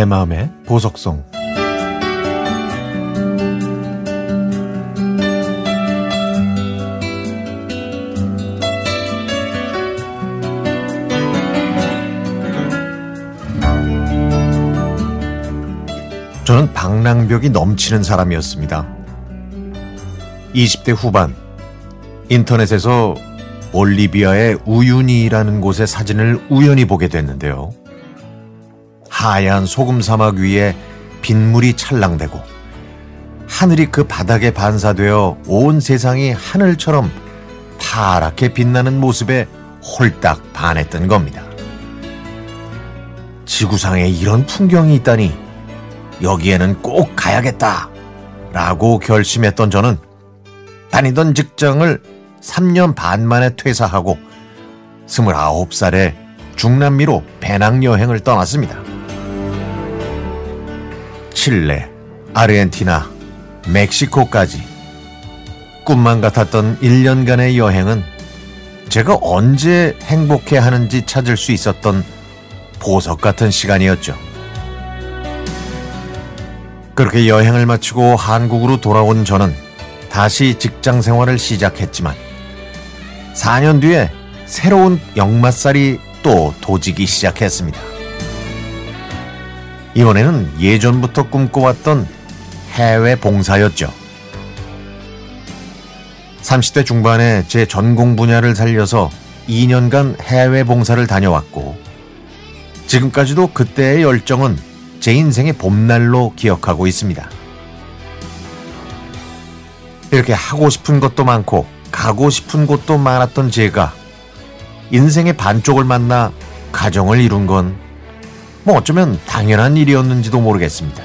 내 마음의 보석송 저는 방랑벽이 넘치는 사람이었습니다. 20대 후반 인터넷에서 볼리비아의 우유니라는 곳의 사진을 우연히 보게 됐는데요. 하얀 소금 사막 위에 빗물이 찰랑대고 하늘이 그 바닥에 반사되어 온 세상이 하늘처럼 파랗게 빛나는 모습에 홀딱 반했던 겁니다. 지구상에 이런 풍경이 있다니 여기에는 꼭 가야겠다 라고 결심했던 저는 다니던 직장을 3년 반 만에 퇴사하고 29살에 중남미로 배낭여행을 떠났습니다. 칠레, 아르헨티나, 멕시코까지 꿈만 같았던 1년간의 여행은 제가 언제 행복해 하는지 찾을 수 있었던 보석 같은 시간이었죠. 그렇게 여행을 마치고 한국으로 돌아온 저는 다시 직장 생활을 시작했지만 4년 뒤에 새로운 역마살이 또 도지기 시작했습니다. 이번에는 예전부터 꿈꿔왔던 해외 봉사였죠. 30대 중반에 제 전공 분야를 살려서 2년간 해외 봉사를 다녀왔고, 지금까지도 그때의 열정은 제 인생의 봄날로 기억하고 있습니다. 이렇게 하고 싶은 것도 많고, 가고 싶은 곳도 많았던 제가 인생의 반쪽을 만나 가정을 이룬 건 뭐 어쩌면 당연한 일이었는지도 모르겠습니다.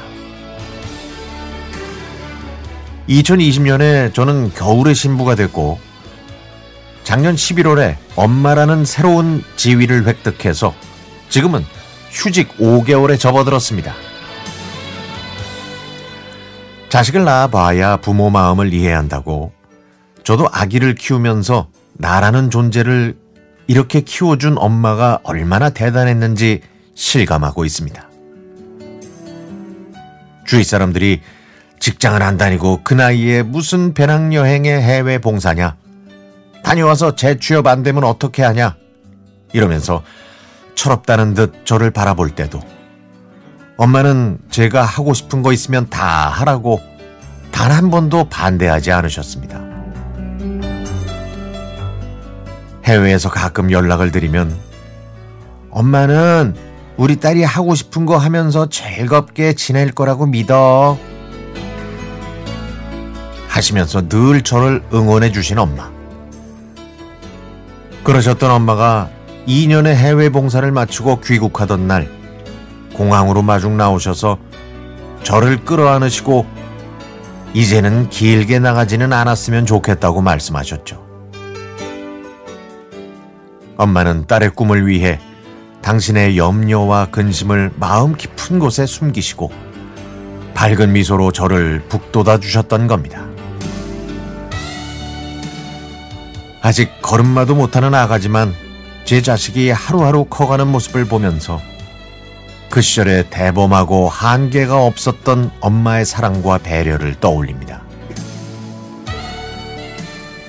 2020년에 저는 겨울의 신부가 됐고 작년 11월에 엄마라는 새로운 지위를 획득해서 지금은 휴직 5개월에 접어들었습니다. 자식을 낳아봐야 부모 마음을 이해한다고 저도 아기를 키우면서 나라는 존재를 이렇게 키워준 엄마가 얼마나 대단했는지 실감하고 있습니다. 주위 사람들이 직장을 안 다니고 그 나이에 무슨 배낭여행의 해외 봉사냐? 다녀와서 재취업 안 되면 어떻게 하냐? 이러면서 철없다는 듯 저를 바라볼 때도 엄마는 제가 하고 싶은 거 있으면 다 하라고 단 한 번도 반대하지 않으셨습니다. 해외에서 가끔 연락을 드리면 엄마는 우리 딸이 하고 싶은 거 하면서 즐겁게 지낼 거라고 믿어. 하시면서 늘 저를 응원해 주신 엄마. 그러셨던 엄마가 2년의 해외 봉사를 마치고 귀국하던 날 공항으로 마중 나오셔서 저를 끌어안으시고 이제는 길게 나가지는 않았으면 좋겠다고 말씀하셨죠. 엄마는 딸의 꿈을 위해 당신의 염려와 근심을 마음 깊은 곳에 숨기시고 밝은 미소로 저를 북돋아 주셨던 겁니다. 아직 걸음마도 못하는 아가지만 제 자식이 하루하루 커가는 모습을 보면서 그 시절에 대범하고 한계가 없었던 엄마의 사랑과 배려를 떠올립니다.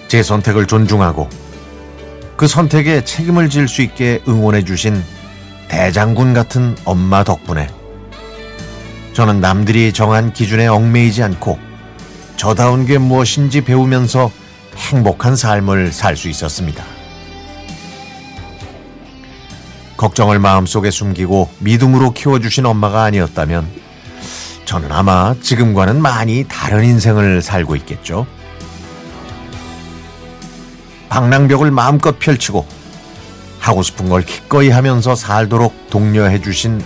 제 선택을 존중하고 그 선택에 책임을 질 수 있게 응원해 주신 대장군 같은 엄마 덕분에 저는 남들이 정한 기준에 얽매이지 않고 저다운 게 무엇인지 배우면서 행복한 삶을 살 수 있었습니다. 걱정을 마음속에 숨기고 믿음으로 키워주신 엄마가 아니었다면 저는 아마 지금과는 많이 다른 인생을 살고 있겠죠. 방랑벽을 마음껏 펼치고 하고 싶은 걸 기꺼이 하면서 살도록 독려해 주신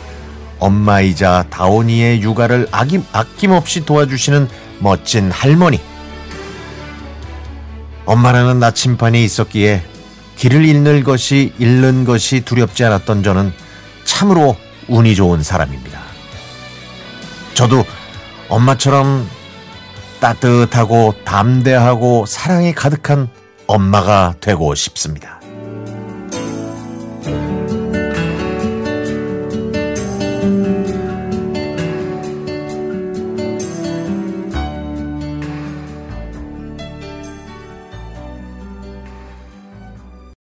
엄마이자 다온이의 육아를 아낌, 아낌없이 도와주시는 멋진 할머니. 엄마라는 나침반이 있었기에 길을 잃는 것이 잃는 것이 두렵지 않았던 저는 참으로 운이 좋은 사람입니다. 저도 엄마처럼 따뜻하고 담대하고 사랑이 가득한 엄마가 되고 싶습니다.